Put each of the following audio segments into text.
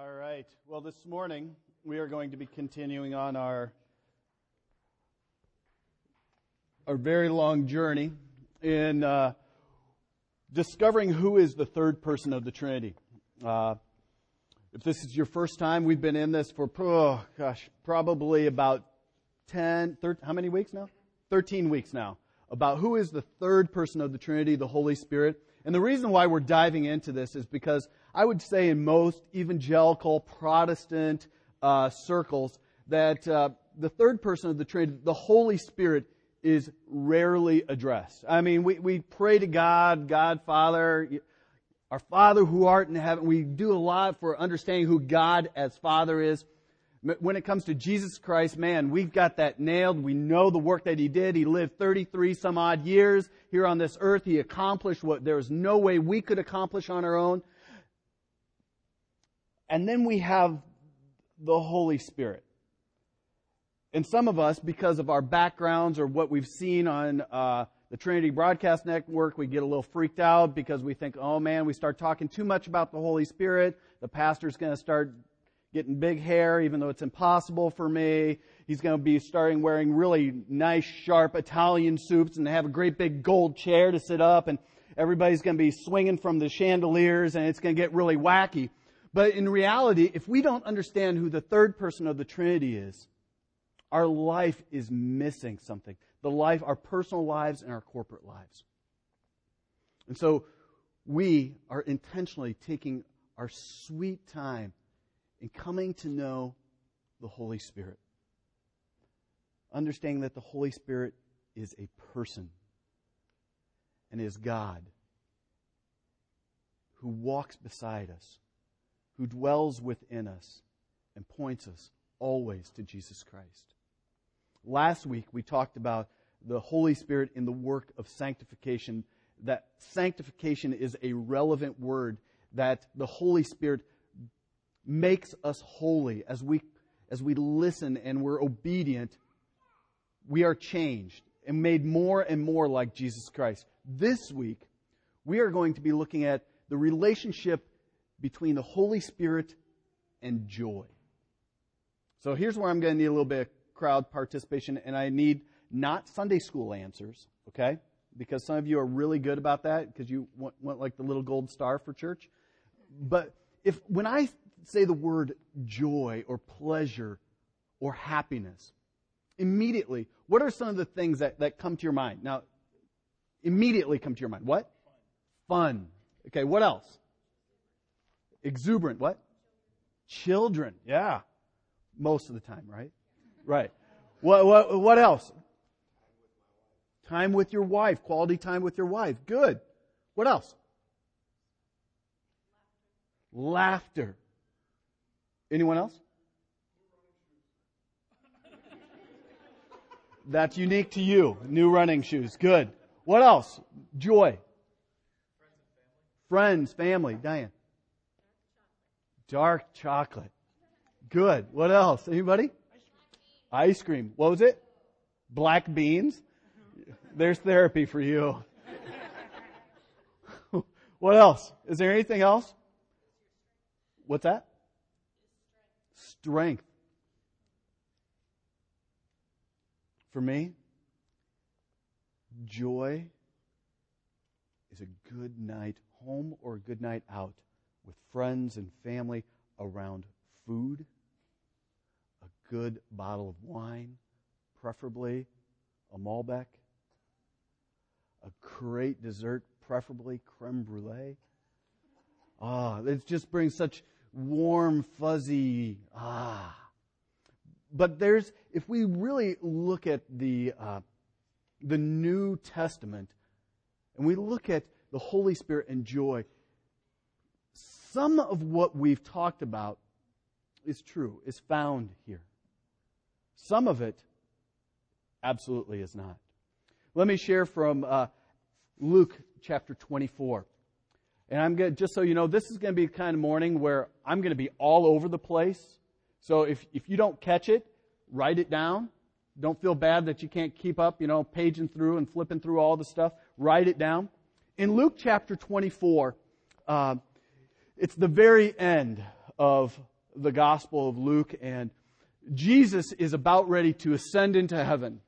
All right. Well, this morning we are going to be continuing on our our very long journey in uh, discovering who is the third person of the Trinity. Uh, if this is your first time, we've been in this for oh gosh, probably about 10, 13, how many weeks now? 13 weeks now. About who is the third person of the Trinity, the Holy Spirit. And the reason why we're diving into this is because I would say in most evangelical Protestant uh, circles that uh, the third person of the Trinity, the Holy Spirit, is rarely addressed. I mean, we, we pray to God, God Father, our Father who art in heaven. We do a lot for understanding who God as Father is. When it comes to Jesus Christ, man, we've got that nailed. We know the work that He did. He lived 33 some odd years here on this earth. He accomplished what there was no way we could accomplish on our own. And then we have the Holy Spirit. And some of us, because of our backgrounds or what we've seen on uh, the Trinity Broadcast Network, we get a little freaked out because we think, oh man, we start talking too much about the Holy Spirit. The pastor's going to start getting big hair, even though it's impossible for me. He's going to be starting wearing really nice, sharp Italian suits and have a great big gold chair to sit up, and everybody's going to be swinging from the chandeliers, and it's going to get really wacky. But in reality, if we don't understand who the third person of the Trinity is, our life is missing something. The life, our personal lives and our corporate lives. And so we are intentionally taking our sweet time in coming to know the Holy Spirit. Understanding that the Holy Spirit is a person and is God who walks beside us, who dwells within us, and points us always to Jesus Christ. Last week we talked about the Holy Spirit in the work of sanctification, that sanctification is a relevant word, that the Holy Spirit makes us holy as we, as we listen and we're obedient. We are changed and made more and more like Jesus Christ. This week, we are going to be looking at the relationship between the Holy Spirit and joy. So here's where I'm going to need a little bit of crowd participation, and I need not Sunday school answers, okay? Because some of you are really good about that because you want, want like the little gold star for church. But if when I say the word joy or pleasure or happiness, immediately, what are some of the things that, that come to your mind? Now, immediately come to your mind. What? Fun. Okay, what else? Exuberant. What? Children. Yeah. Most of the time, right? Right. What, what, what else? Time with your wife. Quality time with your wife. Good. What else? Laughter. Anyone else? That's unique to you. New running shoes. Good. What else? Joy. Friends, family. Diane. Dark chocolate. Good. What else? Anybody? Ice cream. What was it? Black beans? There's therapy for you. what else? Is there anything else? What's that? Strength. For me, joy is a good night home or a good night out with friends and family around food a good bottle of wine, preferably a Malbec, a great dessert, preferably creme brulee. Ah, it just brings such warm, fuzzy, ah. But there's, if we really look at the, uh, the New Testament, and we look at the Holy Spirit and joy, some of what we've talked about is true, is found here. Some of it absolutely is not. Let me share from uh, Luke chapter 24. And I'm going to, just so you know, this is going to be kind of morning where I'm going to be all over the place. So if, if you don't catch it, write it down. Don't feel bad that you can't keep up, you know, paging through and flipping through all the stuff. Write it down. In Luke chapter 24, uh, it's the very end of the Gospel of Luke, and Jesus is about ready to ascend into heaven.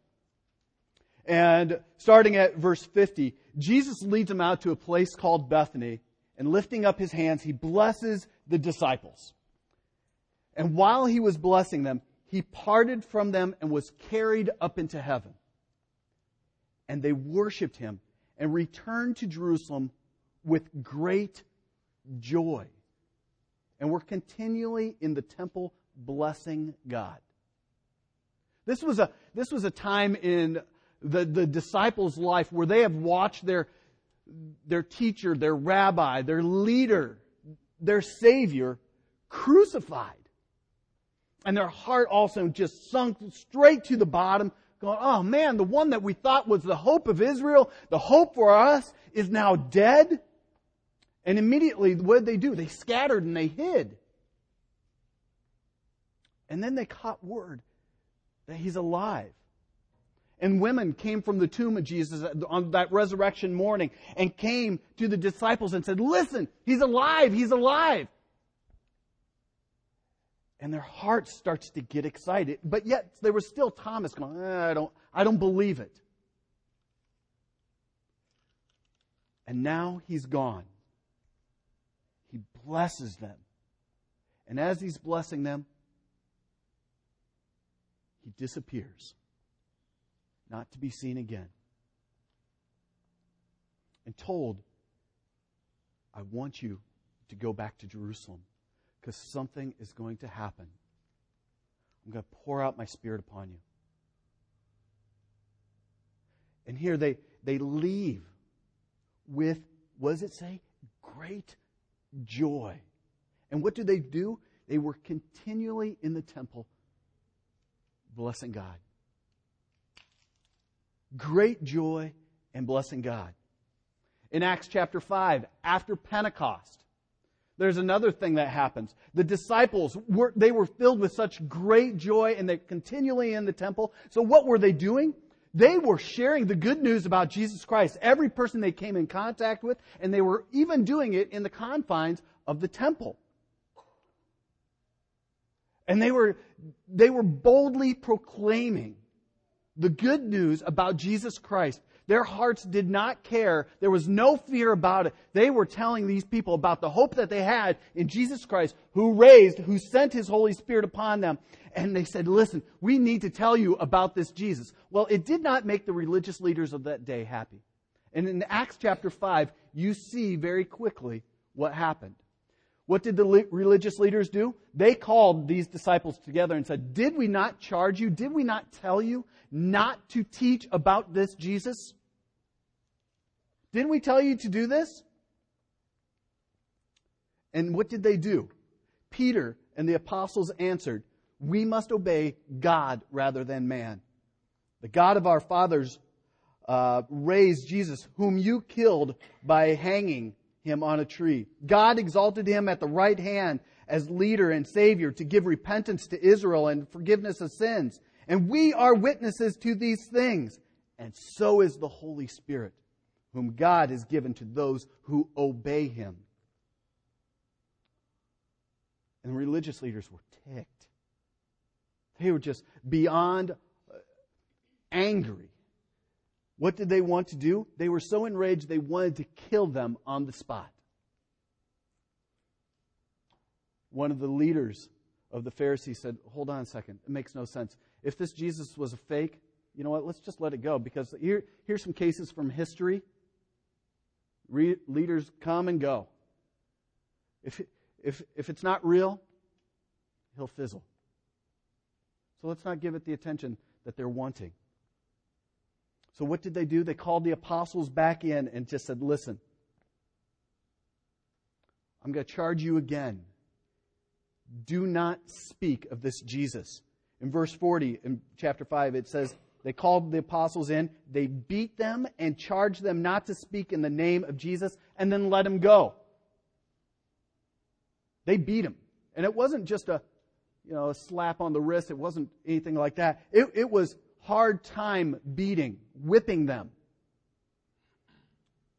And starting at verse 50, Jesus leads them out to a place called Bethany, and lifting up his hands, he blesses the disciples. And while he was blessing them, he parted from them and was carried up into heaven. And they worshiped him and returned to Jerusalem with great joy. And we're continually in the temple blessing God. This was a, this was a time in the, the disciples' life where they have watched their, their teacher, their rabbi, their leader, their savior crucified. And their heart also just sunk straight to the bottom, going, oh man, the one that we thought was the hope of Israel, the hope for us, is now dead. And immediately, what did they do? They scattered and they hid. And then they caught word that he's alive. And women came from the tomb of Jesus on that resurrection morning and came to the disciples and said, listen, he's alive, he's alive. And their heart starts to get excited. But yet there was still Thomas going, eh, I don't, I don't believe it. And now he's gone. Blesses them. And as he's blessing them, he disappears, not to be seen again. And told, I want you to go back to Jerusalem because something is going to happen. I'm going to pour out my spirit upon you. And here they, they leave with, what does it say? Great joy. And what do they do? They were continually in the temple blessing God. Great joy and blessing God. In Acts chapter 5, after Pentecost, there's another thing that happens. The disciples were, they were filled with such great joy and they're continually in the temple. So what were they doing? They were sharing the good news about Jesus Christ, every person they came in contact with, and they were even doing it in the confines of the temple. And they were, they were boldly proclaiming the good news about Jesus Christ. Their hearts did not care. There was no fear about it. They were telling these people about the hope that they had in Jesus Christ, who raised, who sent His Holy Spirit upon them. And they said, listen, we need to tell you about this Jesus. Well, it did not make the religious leaders of that day happy. And in Acts chapter 5, you see very quickly what happened. What did the religious leaders do? They called these disciples together and said, Did we not charge you? Did we not tell you not to teach about this Jesus? Didn't we tell you to do this? And what did they do? Peter and the apostles answered, We must obey God rather than man. The God of our fathers uh, raised Jesus, whom you killed by hanging him on a tree. God exalted him at the right hand as leader and savior to give repentance to Israel and forgiveness of sins. And we are witnesses to these things. And so is the Holy Spirit, whom God has given to those who obey him. And the religious leaders were ticked. They were just beyond uh, angry what did they want to do? They were so enraged they wanted to kill them on the spot. One of the leaders of the Pharisees said, Hold on a second. It makes no sense. If this Jesus was a fake, you know what? Let's just let it go because here, here's some cases from history. Re- leaders come and go. If, if, if it's not real, he'll fizzle. So let's not give it the attention that they're wanting. So what did they do? They called the apostles back in and just said, listen, I'm going to charge you again. Do not speak of this Jesus. In verse 40, in chapter 5, it says, they called the apostles in, they beat them and charged them not to speak in the name of Jesus, and then let them go. They beat him. And it wasn't just a, you know, a slap on the wrist. It wasn't anything like that. It, it was hard time beating, whipping them.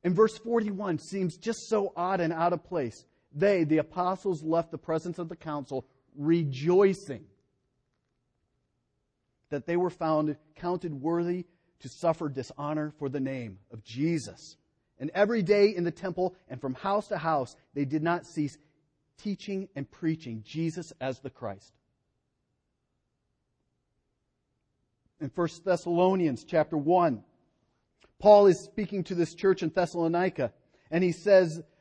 And verse 41 seems just so odd and out of place. they, the apostles, left the presence of the council rejoicing that they were found counted worthy to suffer dishonor for the name of Jesus. And every day in the temple and from house to house, they did not cease teaching and preaching Jesus as the Christ. In 1 Thessalonians chapter 1, Paul is speaking to this church in Thessalonica, and he says,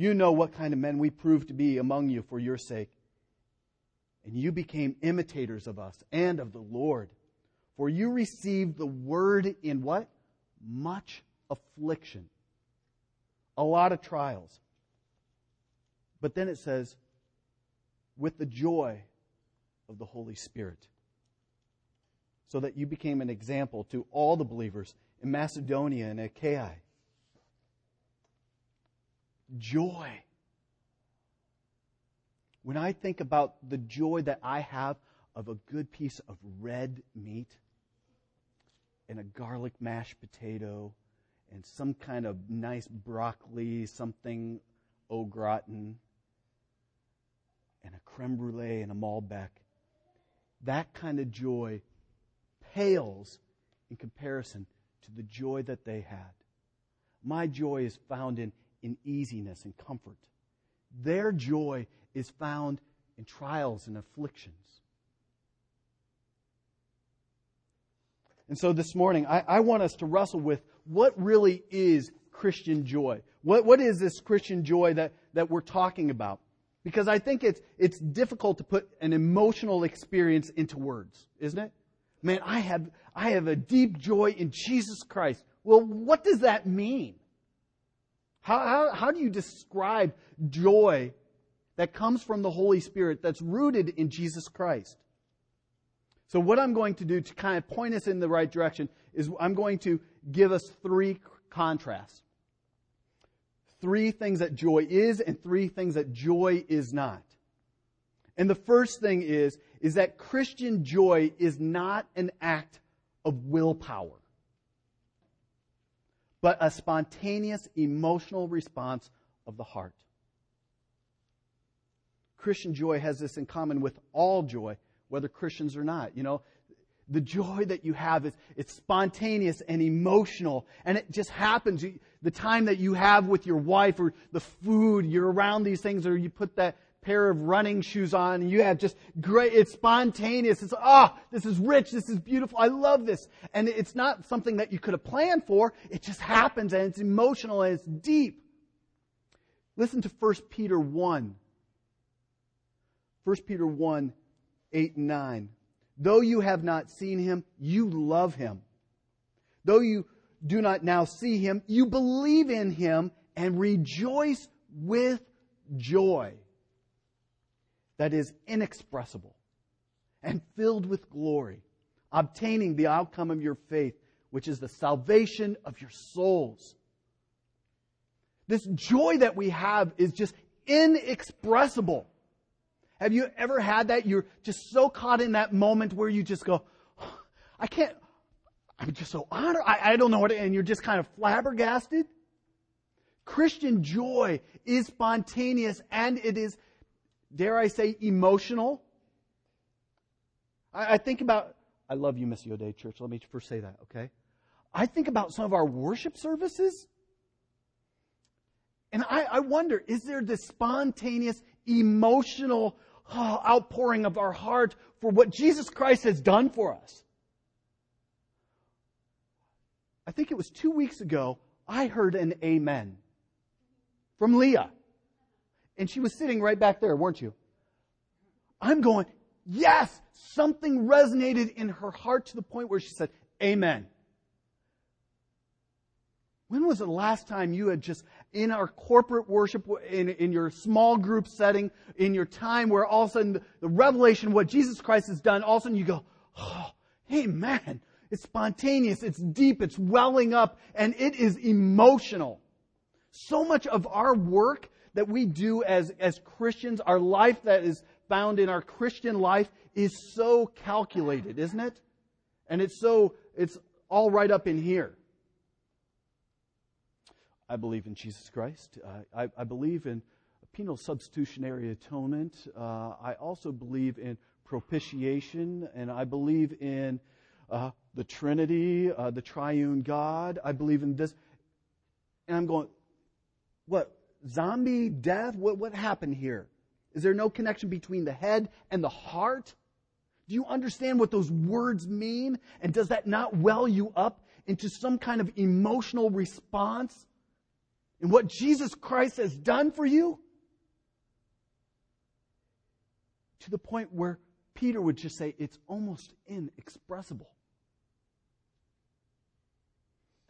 you know what kind of men we proved to be among you for your sake. And you became imitators of us and of the Lord. For you received the word in what? Much affliction. A lot of trials. But then it says, with the joy of the Holy Spirit. So that you became an example to all the believers in Macedonia and Achaia joy. When I think about the joy that I have of a good piece of red meat and a garlic mashed potato and some kind of nice broccoli, something au gratin, and a creme brulee and a Malbec, that kind of joy pales in comparison to the joy that they had. My joy is found in in easiness and comfort. Their joy is found in trials and afflictions. And so this morning, I, I, want us to wrestle with what really is Christian joy. What, what is this Christian joy that, that we're talking about? Because I think it's, it's difficult to put an emotional experience into words, isn't it? Man, I have, I have a deep joy in Jesus Christ. Well, what does that mean? How, how, how do you describe joy that comes from the Holy Spirit that's rooted in Jesus Christ? So, what I'm going to do to kind of point us in the right direction is I'm going to give us three contrasts. Three things that joy is and three things that joy is not. And the first thing is, is that Christian joy is not an act of willpower but a spontaneous emotional response of the heart. Christian joy has this in common with all joy, whether Christians or not. You know, the joy that you have is it's spontaneous and emotional, and it just happens. The time that you have with your wife, or the food, you're around these things, or you put that pair of running shoes on and you have just great, it's spontaneous. It's, ah, oh, this is rich. This is beautiful. I love this. And it's not something that you could have planned for. It just happens and it's emotional and it's deep. Listen to 1 Peter 1. 1 Peter 1, 8 and 9. Though you have not seen him, you love him. Though you do not now see him, you believe in him and rejoice with joy that is inexpressible and filled with glory, obtaining the outcome of your faith, which is the salvation of your souls. This joy that we have is just inexpressible. Have you ever had that? You're just so caught in that moment where you just go, I can't, I'm just so honored. I, I don't know what, and you're just kind of flabbergasted. Christian joy is spontaneous and it is dare I say, emotional. I, I think about, I love you, Missio Dei Church. Let me first say that, okay? I think about some of our worship services. And I, I wonder, is there this spontaneous, emotional oh, outpouring of our heart for what Jesus Christ has done for us? I think it was two weeks ago, I heard an amen from Leah. And she was sitting right back there, weren't you? I'm going, yes, something resonated in her heart to the point where she said, Amen. When was the last time you had just in our corporate worship, in, in your small group setting, in your time where all of a sudden the, revelation of what Jesus Christ has done, all of a sudden you go, oh, man, it's spontaneous, it's deep, it's welling up, and it is emotional. So much of our work that we do as, as Christians, our life that is found in our Christian life is so calculated, isn't it? And it's so, it's all right up in here. I believe in Jesus Christ. Uh, I, I, believe in penal substitutionary atonement. Uh, I also believe in propitiation, and I believe in uh, the Trinity, uh, the triune God. I believe in this. And I'm going, what? Zombie death? What, what happened here? Is there no connection between the head and the heart? Do you understand what those words mean? And does that not well you up into some kind of emotional response? in what Jesus Christ has done for you? To the point where Peter would just say it's almost inexpressible.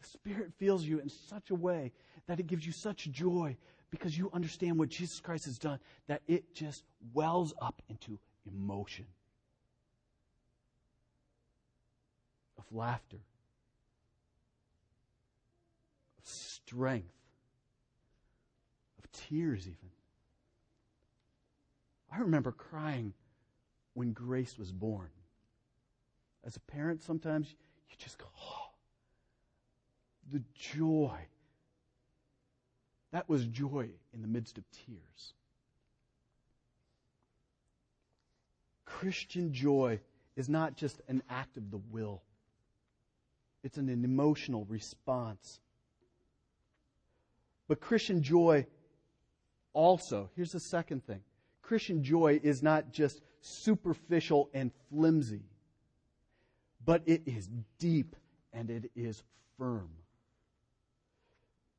The Spirit fills you in such a way that it gives you such joy because you understand what Jesus Christ has done that it just wells up into emotion of laughter, of strength of tears, even. I remember crying when Grace was born. As a parent, sometimes you just go, oh, the joy. That was joy in the midst of tears. Christian joy is not just an act of the will, it's an emotional response. But Christian joy also, here's the second thing Christian joy is not just superficial and flimsy, but it is deep and it is firm.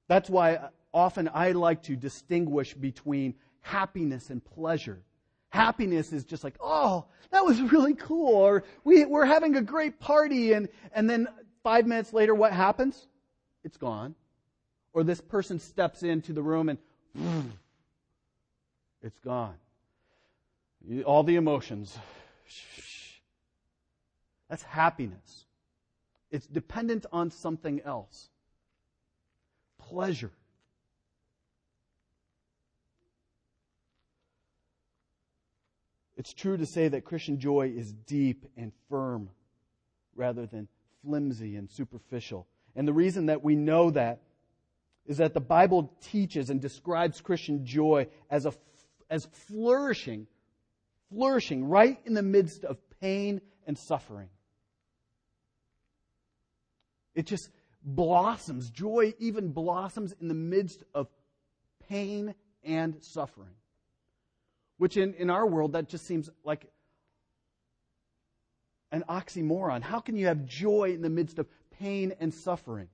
That's why often I like to distinguish between happiness and pleasure. Happiness is just like, oh, that was really cool, or we, we're having a great party, and, and then five minutes later, what happens? It's gone. Or this person steps into the room and it's gone. All the emotions. That's happiness. It's dependent on something else. Pleasure. It's true to say that Christian joy is deep and firm rather than flimsy and superficial. And the reason that we know that is that the Bible teaches and describes Christian joy as a as flourishing, flourishing right in the midst of pain and suffering. It just blossoms. Joy even blossoms in the midst of pain and suffering. Which in, in our world, that just seems like an oxymoron. How can you have joy in the midst of pain and suffering?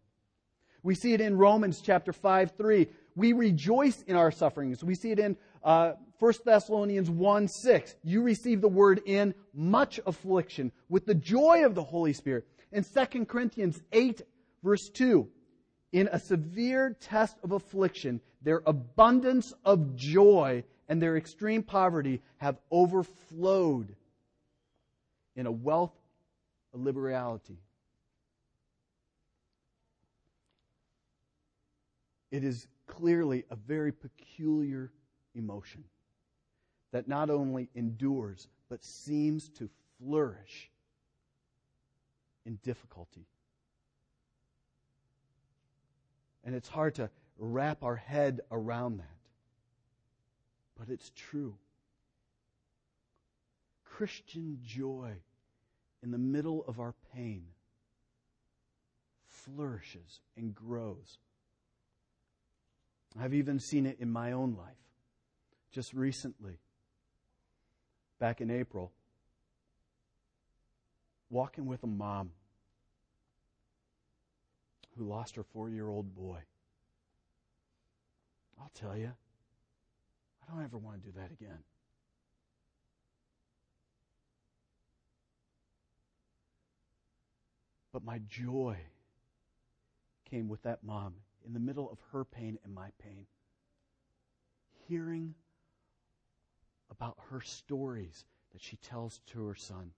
We see it in Romans chapter 5, 3. We rejoice in our sufferings. We see it in uh, 1 Thessalonians 1 6, you receive the word in much affliction with the joy of the Holy Spirit. In 2 Corinthians 8, verse 2, in a severe test of affliction, their abundance of joy and their extreme poverty have overflowed in a wealth of liberality. It is clearly a very peculiar emotion that not only endures, but seems to flourish in difficulty. And it's hard to wrap our head around that. But it's true. Christian joy in the middle of our pain flourishes and grows. I've even seen it in my own life just recently back in April, walking with a mom who lost her four year old boy. I'll tell you, I don't ever want to do that again. But my joy came with that mom in the middle of her pain and my pain. Hearing about her stories that she tells to her son,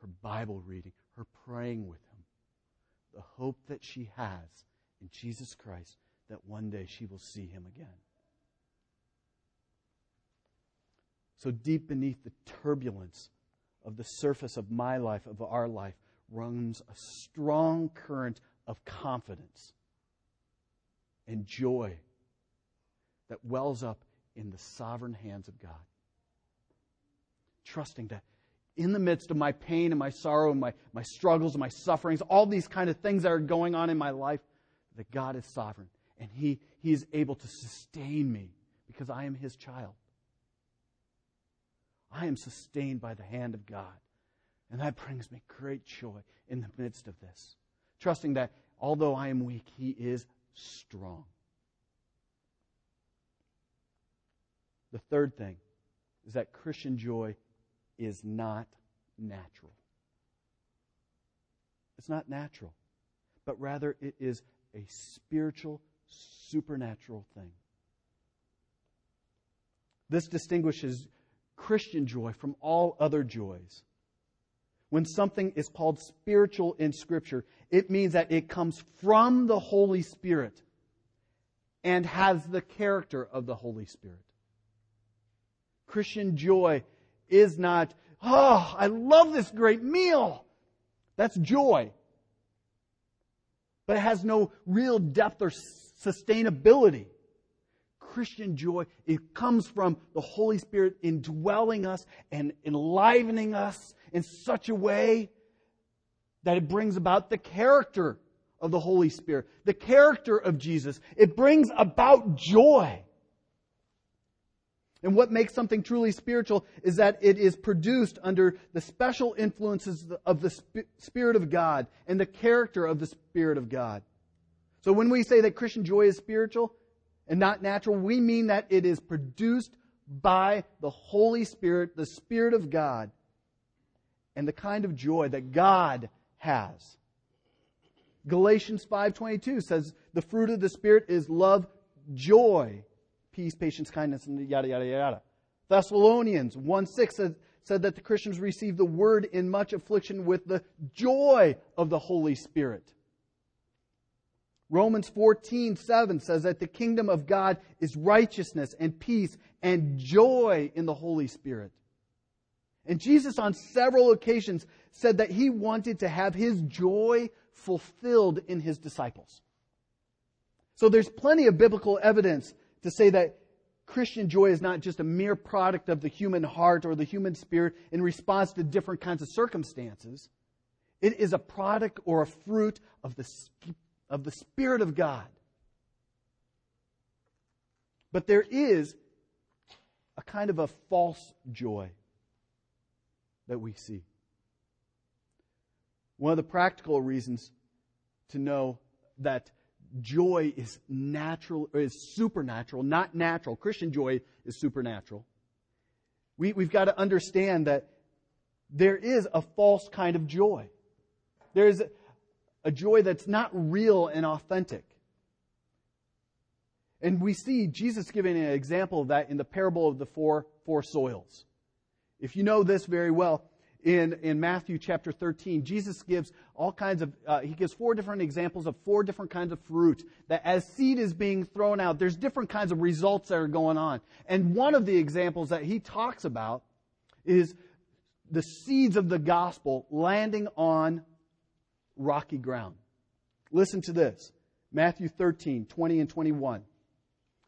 her Bible reading, her praying with him, the hope that she has in Jesus Christ that one day she will see him again. So deep beneath the turbulence of the surface of my life, of our life, runs a strong current of confidence and joy that wells up in the sovereign hands of God. Trusting that in the midst of my pain and my sorrow and my, my struggles and my sufferings, all these kind of things that are going on in my life, that God is sovereign and He, he is able to sustain me because I am His child. I am sustained by the hand of God. And that brings me great joy in the midst of this, trusting that although I am weak, He is strong. The third thing is that Christian joy is not natural. It's not natural, but rather it is a spiritual, supernatural thing. This distinguishes Christian joy from all other joys. When something is called spiritual in Scripture, it means that it comes from the Holy Spirit and has the character of the Holy Spirit. Christian joy is not, oh, I love this great meal. That's joy. But it has no real depth or sustainability. Christian joy, it comes from the Holy Spirit indwelling us and enlivening us in such a way that it brings about the character of the Holy Spirit, the character of Jesus. It brings about joy. And what makes something truly spiritual is that it is produced under the special influences of the Spirit of God and the character of the Spirit of God. So when we say that Christian joy is spiritual and not natural, we mean that it is produced by the Holy Spirit, the Spirit of God, and the kind of joy that God has. Galatians 5:22 says the fruit of the spirit is love, joy, peace, patience, kindness, and yada, yada, yada. Thessalonians 1 6 said, said that the Christians received the word in much affliction with the joy of the Holy Spirit. Romans 14 7 says that the kingdom of God is righteousness and peace and joy in the Holy Spirit. And Jesus, on several occasions, said that he wanted to have his joy fulfilled in his disciples. So there's plenty of biblical evidence to say that Christian joy is not just a mere product of the human heart or the human spirit in response to different kinds of circumstances. It is a product or a fruit of the, of the Spirit of God. But there is a kind of a false joy that we see. One of the practical reasons to know that joy is natural, or is supernatural, not natural. Christian joy is supernatural. We, we've got to understand that there is a false kind of joy. There's a, joy that's not real and authentic. And we see Jesus giving an example of that in the parable of the four, four soils. If you know this very well, in, in Matthew chapter 13, Jesus gives all kinds of, uh, he gives four different examples of four different kinds of fruit that as seed is being thrown out, there's different kinds of results that are going on. And one of the examples that he talks about is the seeds of the gospel landing on rocky ground. Listen to this. Matthew 13, 20 and 21.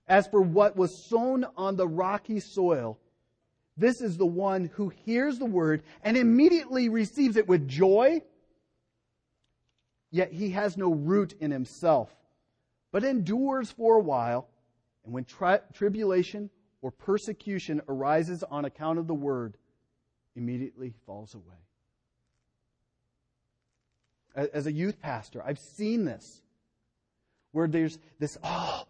As for what was sown on the rocky soil, this is the one who hears the word and immediately receives it with joy, yet he has no root in himself, but endures for a while. And when tri- tribulation or persecution arises on account of the word, immediately falls away. As a youth pastor, I've seen this where there's this, oh,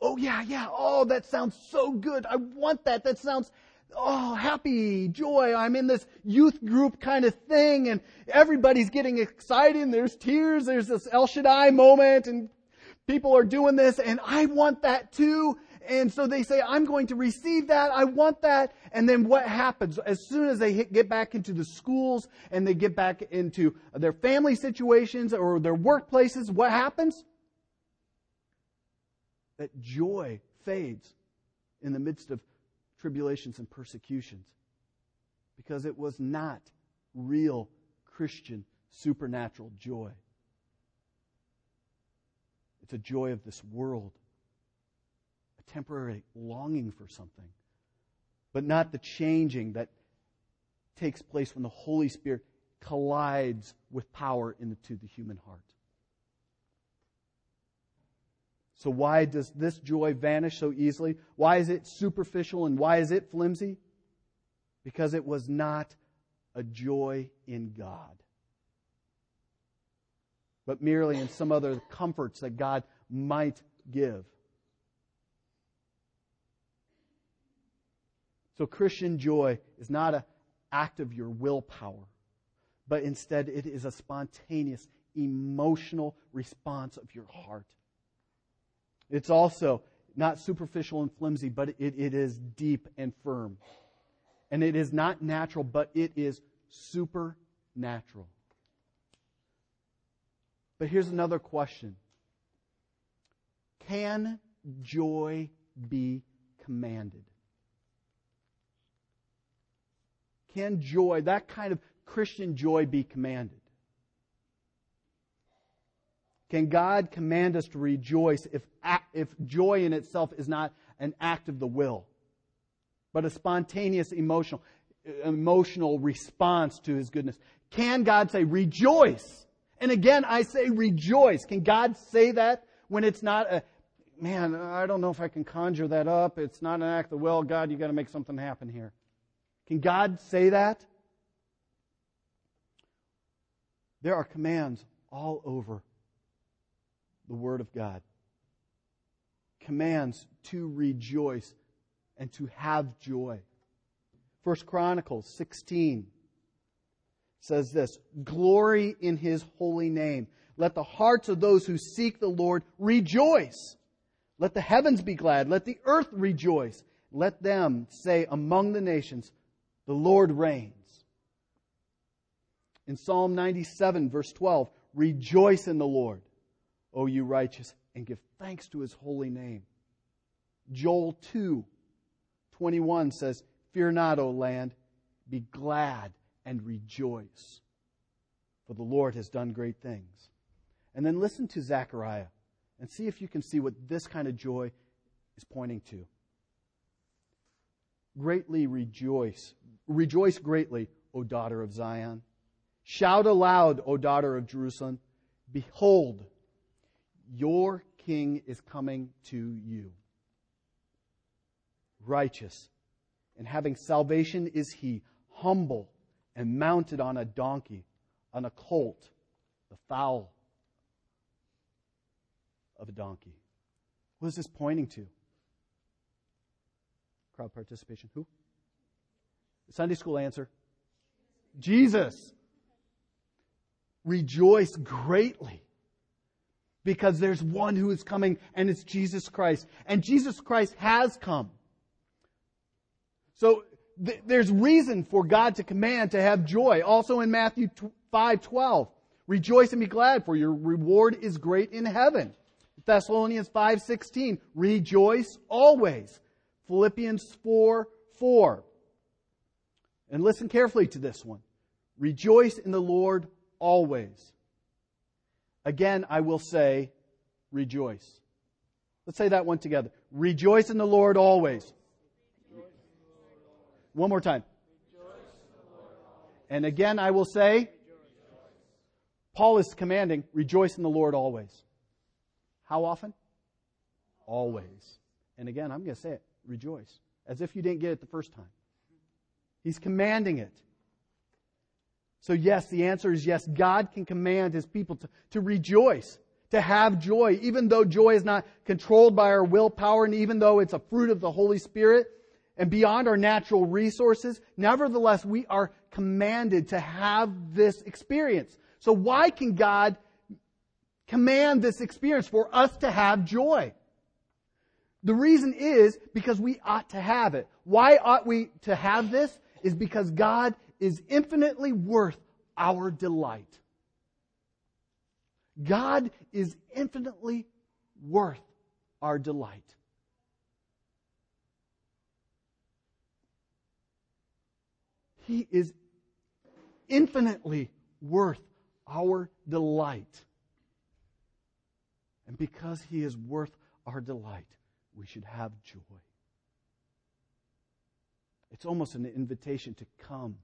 oh yeah, yeah, oh, that sounds so good. I want that. That sounds oh, happy, joy. I'm in this youth group kind of thing and everybody's getting excited and there's tears. There's this El Shaddai moment and people are doing this and I want that too. And so they say, I'm going to receive that. I want that. And then what happens? As soon as they hit, get back into the schools and they get back into their family situations or their workplaces, what happens? That joy fades in the midst of tribulations and persecutions because it was not real Christian supernatural joy. It's a joy of this world, temporary longing for something, but not the changing that takes place when the Holy Spirit collides with power into the human heart. So, why does this joy vanish so easily? Why is it superficial and why is it flimsy? Because it was not a joy in God but merely in some other comforts that God might give. So Christian joy is not an act of your willpower, but instead it is a spontaneous, emotional response of your heart. It's also not superficial and flimsy, but it, it is deep and firm. And it is not natural, but it is supernatural. But here's another question Can joy be commanded? Can joy, that kind of Christian joy, be commanded? Can God command us to rejoice if, if joy in itself is not an act of the will, but a spontaneous emotional, emotional response to His goodness? Can God say, rejoice? And again, I say rejoice. Can God say that when it's not a, man, I don't know if I can conjure that up. It's not an act of, the will. God, you got to make something happen here. Can God say that? There are commands all over the Word of God. Commands to rejoice and to have joy. First Chronicles 16 says this Glory in his holy name. Let the hearts of those who seek the Lord rejoice. Let the heavens be glad. Let the earth rejoice. Let them say among the nations, The Lord reigns. In Psalm 97, verse 12, Rejoice in the Lord, O you righteous, and give thanks to his holy name. Joel 2, 21 says, Fear not, O land, be glad and rejoice, for the Lord has done great things. And then listen to Zechariah and see if you can see what this kind of joy is pointing to. Greatly rejoice. Rejoice greatly, O daughter of Zion. Shout aloud, O daughter of Jerusalem. Behold, your king is coming to you. Righteous and having salvation is he, humble and mounted on a donkey, on a colt, the foal of a donkey. What is this pointing to? Crowd participation. Who? Sunday school answer. Jesus. Rejoice greatly because there's one who is coming and it's Jesus Christ. And Jesus Christ has come. So th- there's reason for God to command to have joy. Also in Matthew 5:12, rejoice and be glad for your reward is great in heaven. Thessalonians 5:16, rejoice always. Philippians 4, 4. And listen carefully to this one. Rejoice in the Lord always. Again, I will say, rejoice. Let's say that one together. Rejoice in the Lord always. One more time. And again, I will say, Paul is commanding, rejoice in the Lord always. How often? Always. And again, I'm going to say it, rejoice. As if you didn't get it the first time. He's commanding it. So, yes, the answer is yes. God can command His people to, to rejoice, to have joy, even though joy is not controlled by our willpower and even though it's a fruit of the Holy Spirit and beyond our natural resources, nevertheless, we are commanded to have this experience. So why can God command this experience for us to have joy. The reason is because we ought to have it. Why ought we to have this? Is because God is infinitely worth our delight. God is infinitely worth our delight. He is infinitely worth our delight. And because He is worth our delight, we should have joy. It's almost an invitation to come,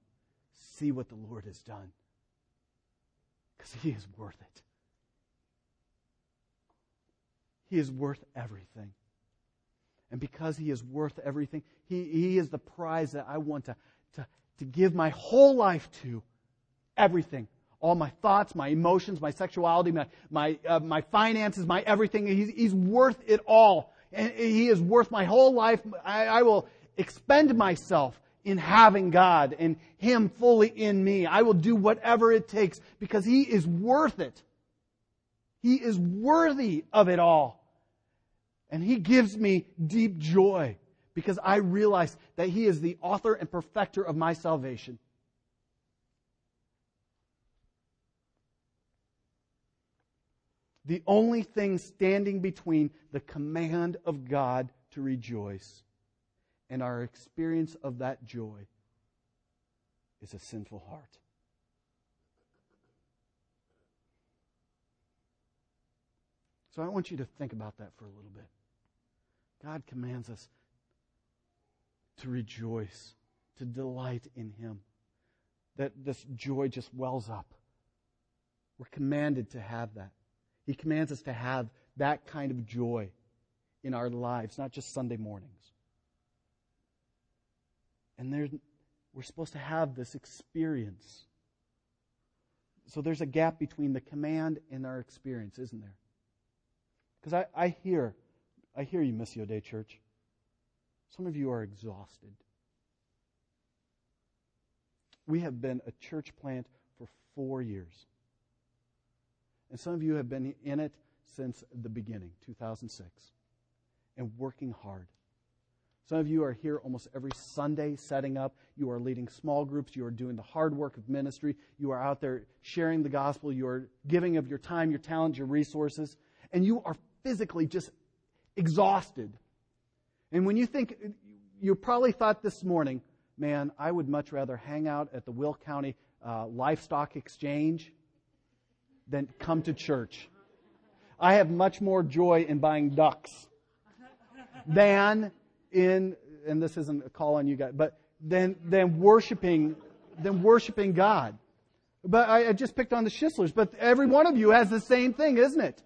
see what the Lord has done, because He is worth it. He is worth everything. And because He is worth everything, He, he is the prize that I want to, to, to give my whole life to. Everything all my thoughts, my emotions, my sexuality, my, my, uh, my finances, my everything. He's, he's worth it all. And he is worth my whole life. I, I will expend myself in having God and Him fully in me. I will do whatever it takes because He is worth it. He is worthy of it all. And He gives me deep joy because I realize that He is the author and perfecter of my salvation. The only thing standing between the command of God to rejoice and our experience of that joy is a sinful heart. So I want you to think about that for a little bit. God commands us to rejoice, to delight in Him, that this joy just wells up. We're commanded to have that. He commands us to have that kind of joy in our lives, not just Sunday mornings. And there, we're supposed to have this experience. So there's a gap between the command and our experience, isn't there? Because I, I hear, I hear you, Missio Dei Church. Some of you are exhausted. We have been a church plant for four years. And some of you have been in it since the beginning, 2006, and working hard. Some of you are here almost every Sunday setting up. You are leading small groups. You are doing the hard work of ministry. You are out there sharing the gospel. You are giving of your time, your talent, your resources. And you are physically just exhausted. And when you think, you probably thought this morning, man, I would much rather hang out at the Will County uh, Livestock Exchange than come to church. I have much more joy in buying ducks than in, and this isn't a call on you guys, but than, than worshiping, than worshiping God. But I, I just picked on the Schistlers, but every one of you has the same thing, isn't it?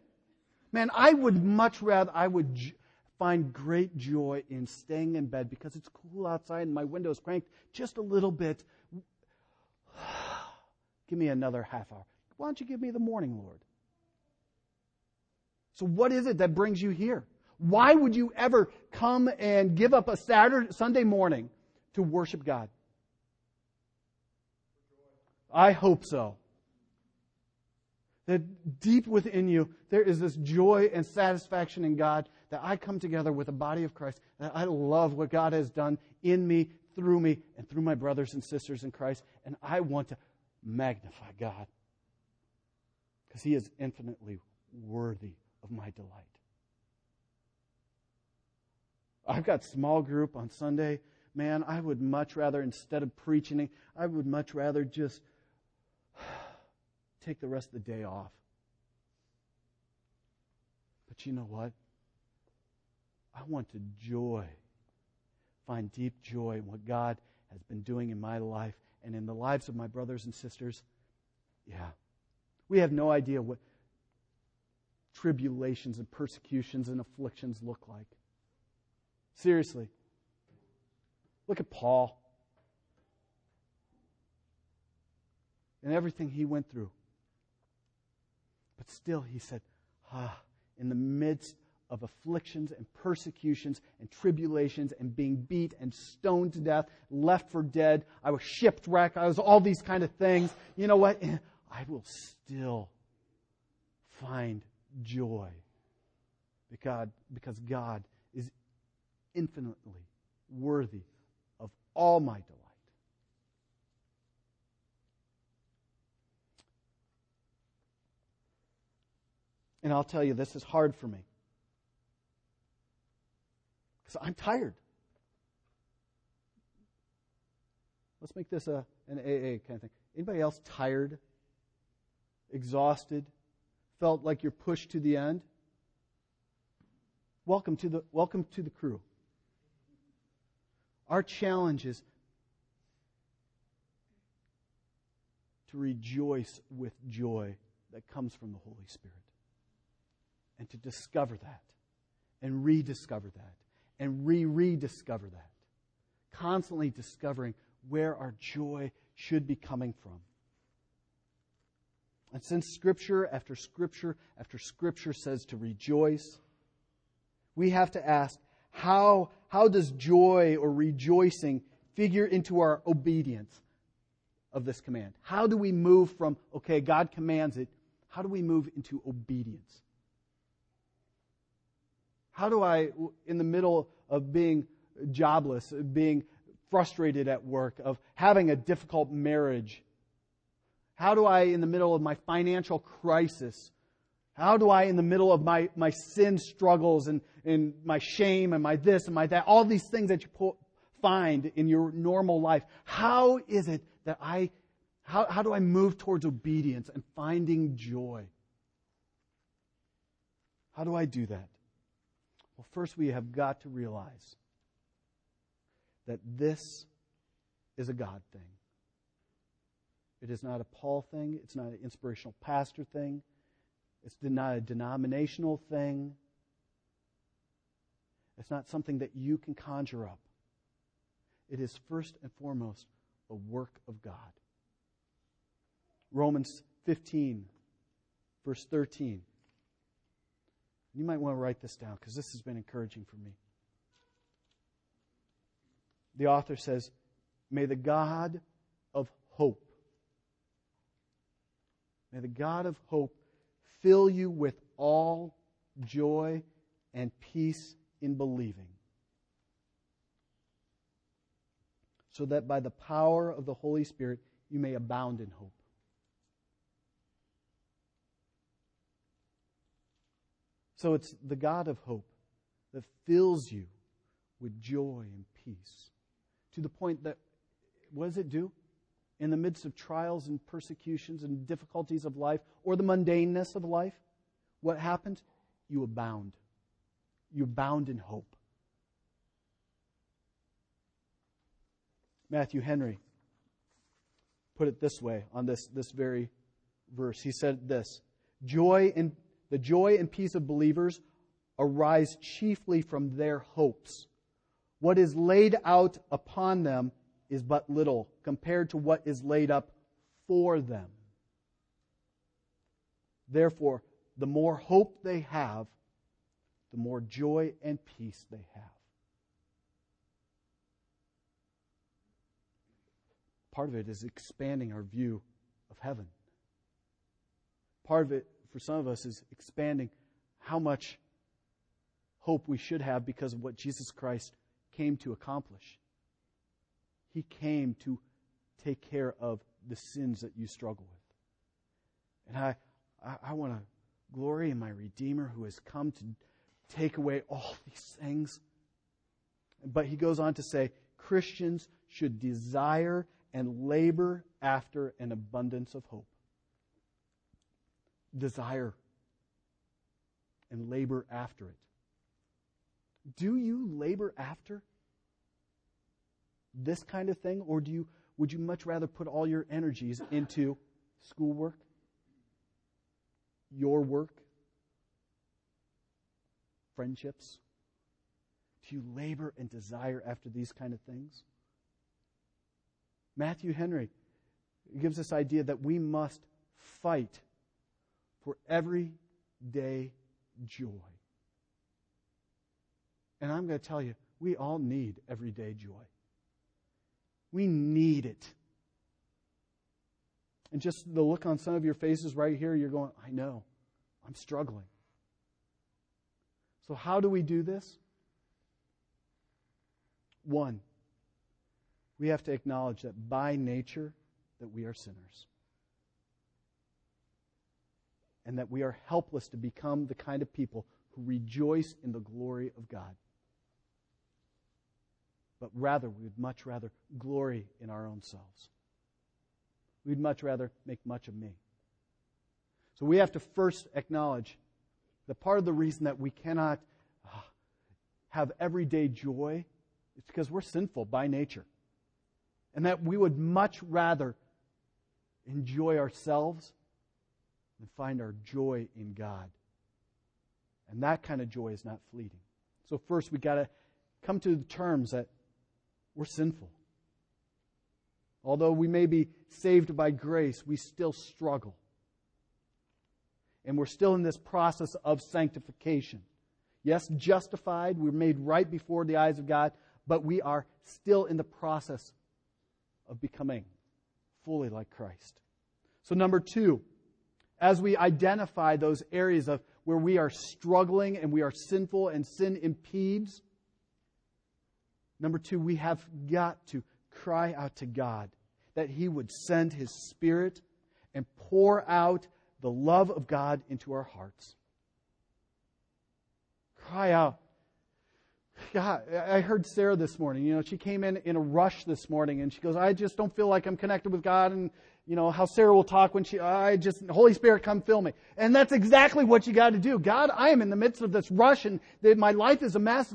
Man, I would much rather, I would j- find great joy in staying in bed because it's cool outside and my window's cranked just a little bit. Give me another half hour. Why don't you give me the morning, Lord? So what is it that brings you here? Why would you ever come and give up a Saturday, Sunday morning to worship God? I hope so. That deep within you, there is this joy and satisfaction in God that I come together with the body of Christ, that I love what God has done in me, through me, and through my brothers and sisters in Christ, and I want to magnify God because he is infinitely worthy of my delight. I've got small group on Sunday. Man, I would much rather, instead of preaching, I would much rather just take the rest of the day off. But you know what? I want to joy, find deep joy in what God has been doing in my life and in the lives of my brothers and sisters. Yeah, we have no idea what tribulations and persecutions and afflictions look like. Seriously. Look at Paul and everything he went through. But still, he said, ah, in the midst of afflictions and persecutions and tribulations and being beat and stoned to death, left for dead, I was shipwrecked, I was all these kind of things. You know what? I will still find joy because, because God is infinitely worthy of all my delight. And I'll tell you, this is hard for me. Because I'm tired. Let's make this a, an AA kind of thing. Anybody else tired? Exhausted? Felt like you're pushed to the end? Welcome to the, welcome to the crew. Our challenge is to rejoice with joy that comes from the Holy Spirit and to discover that and rediscover that and re rediscover that. Constantly discovering where our joy should be coming from. And since Scripture after Scripture after Scripture says to rejoice, we have to ask how, how does joy or rejoicing figure into our obedience of this command? How do we move from, okay, God commands it, how do we move into obedience? How do I, in the middle of being jobless, being frustrated at work, of having a difficult marriage, how do I, in the middle of my financial crisis, how do I, in the middle of my, my sin struggles and, and my shame and my this and my that, all these things that you find in your normal life, how is it that I, how, how do I move towards obedience and finding joy? How do I do that? Well, first we have got to realize that this is a God thing. It is not a Paul thing. It's not an inspirational pastor thing. It's not a denominational thing. It's not something that you can conjure up. It is first and foremost a work of God. Romans 15, verse 13. You might want to write this down because this has been encouraging for me. The author says, May the God of hope, may the God of hope fill you with all joy and peace in believing, so that by the power of the Holy Spirit you may abound in hope. So it's the God of hope that fills you with joy and peace to the point that, what does it do? In the midst of trials and persecutions and difficulties of life or the mundaneness of life, what happens? You abound. You abound in hope. Matthew Henry put it this way on this, this very verse. He said this Joy and the joy and peace of believers arise chiefly from their hopes. What is laid out upon them is but little compared to what is laid up for them. Therefore, the more hope they have, the more joy and peace they have. Part of it is expanding our view of heaven. Part of it for some of us is expanding how much hope we should have because of what Jesus Christ came to accomplish. He came to take care of the sins that you struggle with. And I, I, I want to glory in my Redeemer who has come to take away all these things. But he goes on to say Christians should desire and labor after an abundance of hope desire and labor after it. Do you labor after this kind of thing, or do you, would you much rather put all your energies into schoolwork, your work, friendships? Do you labor and desire after these kind of things? Matthew Henry gives this idea that we must fight for everyday joy. And I'm going to tell you, we all need everyday joy. We need it. And just the look on some of your faces right here, you're going, I know. I'm struggling. So, how do we do this? One, we have to acknowledge that by nature that we are sinners. And that we are helpless to become the kind of people who rejoice in the glory of God. But rather, we would much rather glory in our own selves. We'd much rather make much of me. So we have to first acknowledge that part of the reason that we cannot uh, have everyday joy is because we're sinful by nature. And that we would much rather enjoy ourselves than find our joy in God. And that kind of joy is not fleeting. So first we got to come to the terms that we're sinful. Although we may be saved by grace, we still struggle and we're still in this process of sanctification. Yes, justified, we're made right before the eyes of God, but we are still in the process of becoming fully like Christ. So, number two, as we identify those areas of where we are struggling and we are sinful and sin impedes, number two, we have got to cry out to God that He would send His Spirit and pour out the love of God into our hearts. Cry out. God, I heard Sarah this morning. You know, she came in in a rush this morning and she goes, I just don't feel like I'm connected with God. And, you know, how Sarah will talk when she, I just, Holy Spirit, come fill me. And that's exactly what you got to do. God, I am in the midst of this rush and my life is a mess.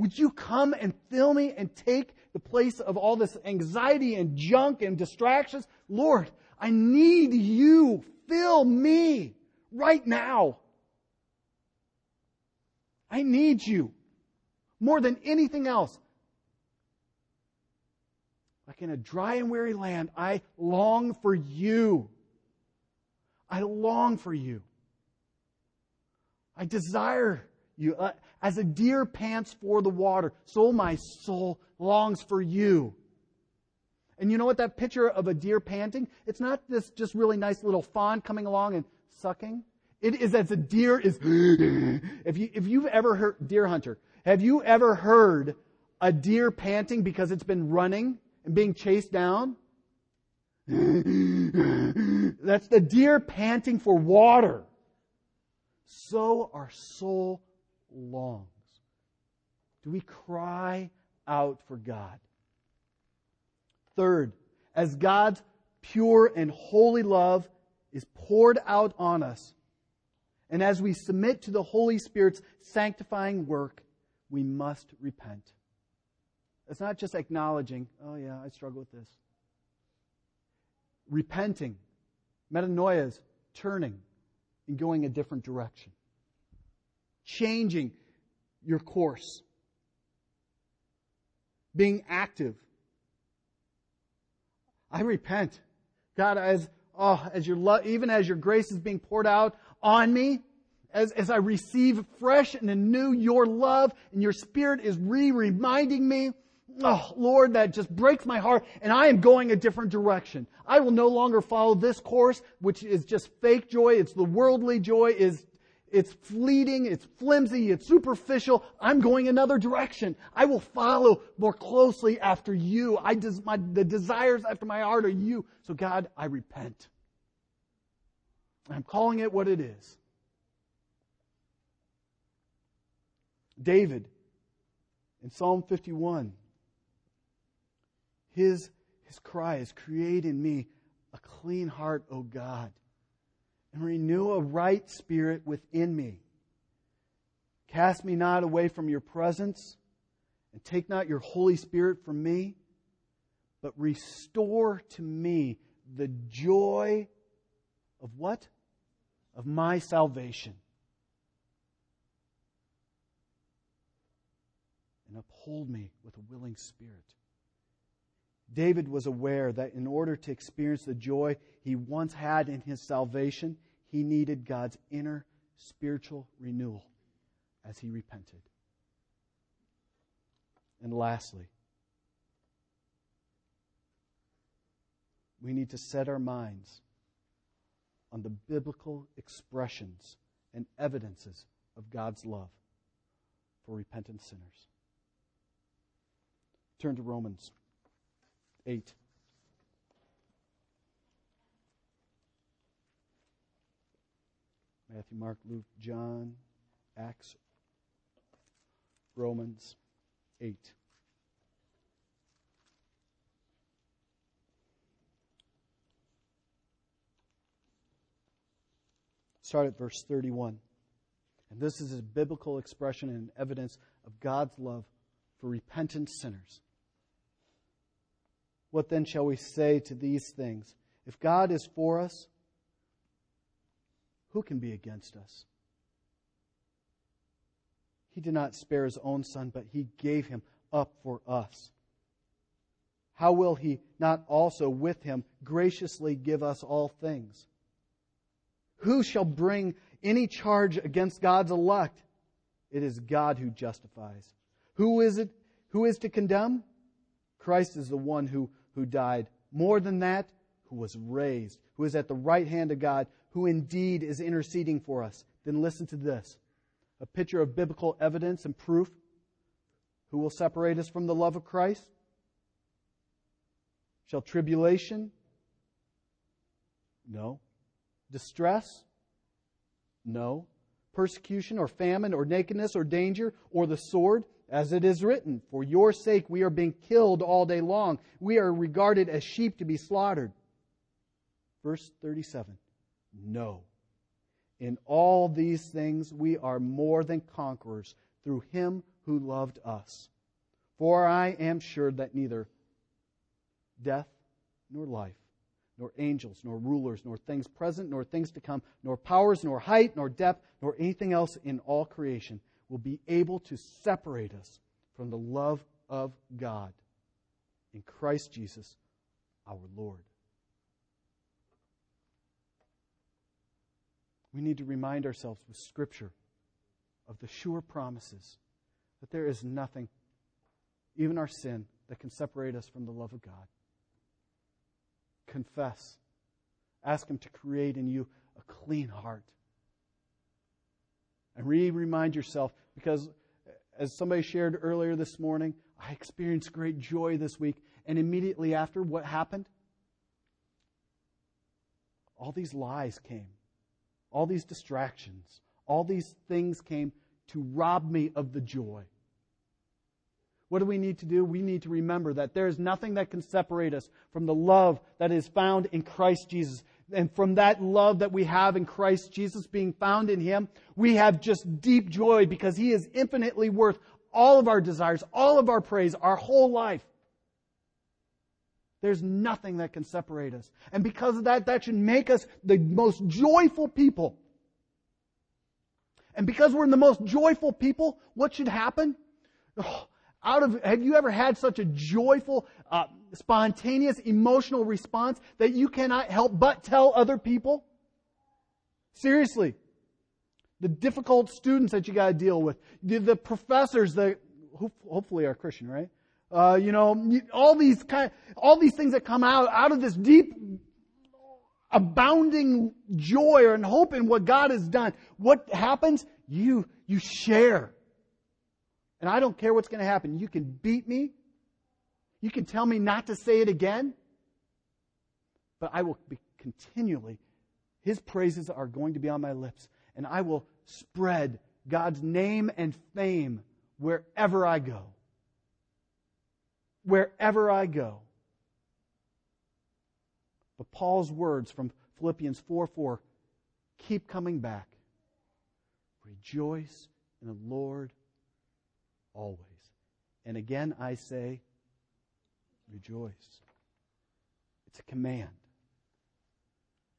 Would you come and fill me and take the place of all this anxiety and junk and distractions? Lord, I need you fill me right now. I need you more than anything else. Like in a dry and weary land, I long for you. I long for you. I desire you. Uh, as a deer pants for the water, so my soul longs for you. And you know what that picture of a deer panting? It's not this just really nice little fawn coming along and sucking. It is as a deer is, if you, if you've ever heard, deer hunter, have you ever heard a deer panting because it's been running and being chased down? That's the deer panting for water. So our soul longs. Do we cry out for God? Third, as God's pure and holy love is poured out on us, and as we submit to the Holy Spirit's sanctifying work, we must repent. It's not just acknowledging, oh yeah, I struggle with this. Repenting, metanoia is turning and going a different direction. Changing your course. Being active I repent. God, as, oh, as your love, even as your grace is being poured out on me, as, as I receive fresh and anew your love and your spirit is re-reminding me, oh, Lord, that just breaks my heart and I am going a different direction. I will no longer follow this course, which is just fake joy. It's the worldly joy is it's fleeting, it's flimsy, it's superficial. I'm going another direction. I will follow more closely after you. I des- my, the desires after my heart are you. So God, I repent. I'm calling it what it is. David, in Psalm 51, his, his cry is, Create in me a clean heart, O God and renew a right spirit within me. Cast me not away from your presence, and take not your Holy Spirit from me, but restore to me the joy of what? Of my salvation. And uphold me with a willing spirit. David was aware that in order to experience the joy he once had in his salvation, he needed God's inner spiritual renewal as he repented. And lastly, we need to set our minds on the biblical expressions and evidences of God's love for repentant sinners. Turn to Romans 8. Matthew, Mark, Luke, John, Acts, Romans 8. Start at verse 31. And this is a biblical expression and evidence of God's love for repentant sinners. What then shall we say to these things? If God is for us, who can be against us? He did not spare his own son, but he gave him up for us. How will he not also with him graciously give us all things? Who shall bring any charge against God's elect? It is God who justifies. Who is it who is to condemn? Christ is the one who, who died. More than that, who was raised, who is at the right hand of God, who indeed is interceding for us. Then listen to this a picture of biblical evidence and proof. Who will separate us from the love of Christ? Shall tribulation? No. Distress? No. Persecution or famine or nakedness or danger or the sword? As it is written, For your sake we are being killed all day long. We are regarded as sheep to be slaughtered. Verse 37. No. In all these things we are more than conquerors through him who loved us. For I am sure that neither death nor life, nor angels, nor rulers, nor things present, nor things to come, nor powers, nor height, nor depth, nor anything else in all creation will be able to separate us from the love of God in Christ Jesus our Lord. we need to remind ourselves with Scripture of the sure promises that there is nothing, even our sin, that can separate us from the love of God. Confess. Ask Him to create in you a clean heart. And re remind yourself, because as somebody shared earlier this morning, I experienced great joy this week. And immediately after, what happened? All these lies came all these distractions, all these things came to rob me of the joy. What do we need to do? We need to remember that there is nothing that can separate us from the love that is found in Christ Jesus. And from that love that we have in Christ Jesus being found in Him, we have just deep joy because He is infinitely worth all of our desires, all of our praise, our whole life. There's nothing that can separate us. And because of that, that should make us the most joyful people. And because we're the most joyful people, what should happen? Oh, out of, have you ever had such a joyful, uh, spontaneous, emotional response that you cannot help but tell other people? Seriously. The difficult students that you gotta deal with, the, the professors that hopefully are Christian, right? Uh, you know, all these kind, all these things that come out out of this deep, abounding joy and hope in what God has done. What happens? You you share, and I don't care what's going to happen. You can beat me. You can tell me not to say it again, but I will be continually. His praises are going to be on my lips, and I will spread God's name and fame wherever I go wherever I go. But Paul's words from Philippians 4 4 keep coming back. Rejoice in the Lord always. And again, I say, rejoice. It's a command,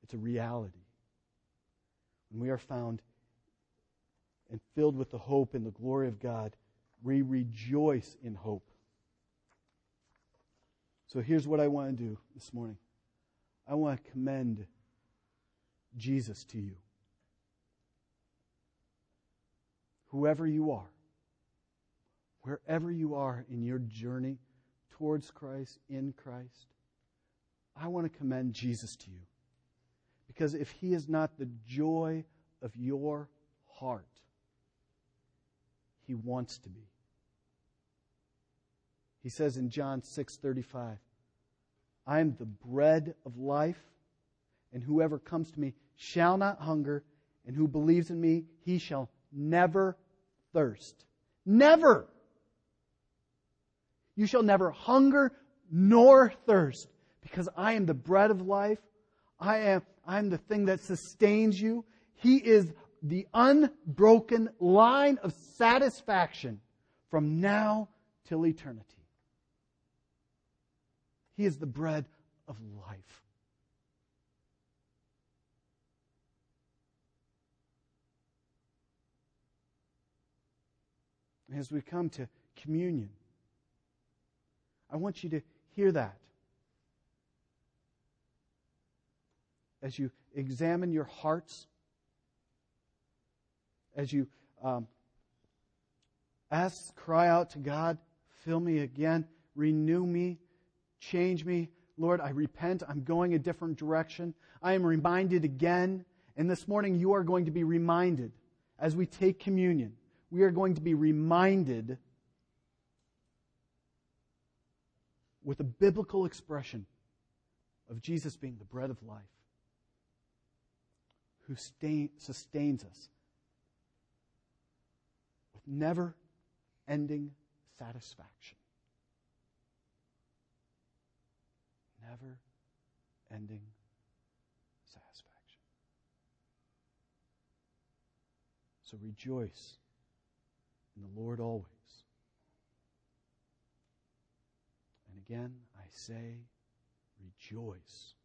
it's a reality. When we are found and filled with the hope and the glory of God, we rejoice in hope. So here's what I want to do this morning I want to commend Jesus to you. Whoever you are, wherever you are in your journey towards Christ, in Christ, I want to commend Jesus to you. Because if he is not the joy of your heart. He wants to be. He says in John 6:35, I am the bread of life, and whoever comes to me shall not hunger, and who believes in me, he shall never thirst. Never! You shall never hunger nor thirst, because I am the bread of life. I am, I am the thing that sustains you. He is the unbroken line of satisfaction from now till eternity. He is the bread of life. As we come to communion, I want you to hear that. As you examine your hearts, as you um, ask, cry out to God, fill me again, renew me, change me. Lord, I repent. I'm going a different direction. I am reminded again. And this morning, you are going to be reminded as we take communion. We are going to be reminded with a biblical expression of Jesus being the bread of life who sustains us with never ending satisfaction. Never ending satisfaction. So rejoice in the Lord always. And again, I say, rejoice.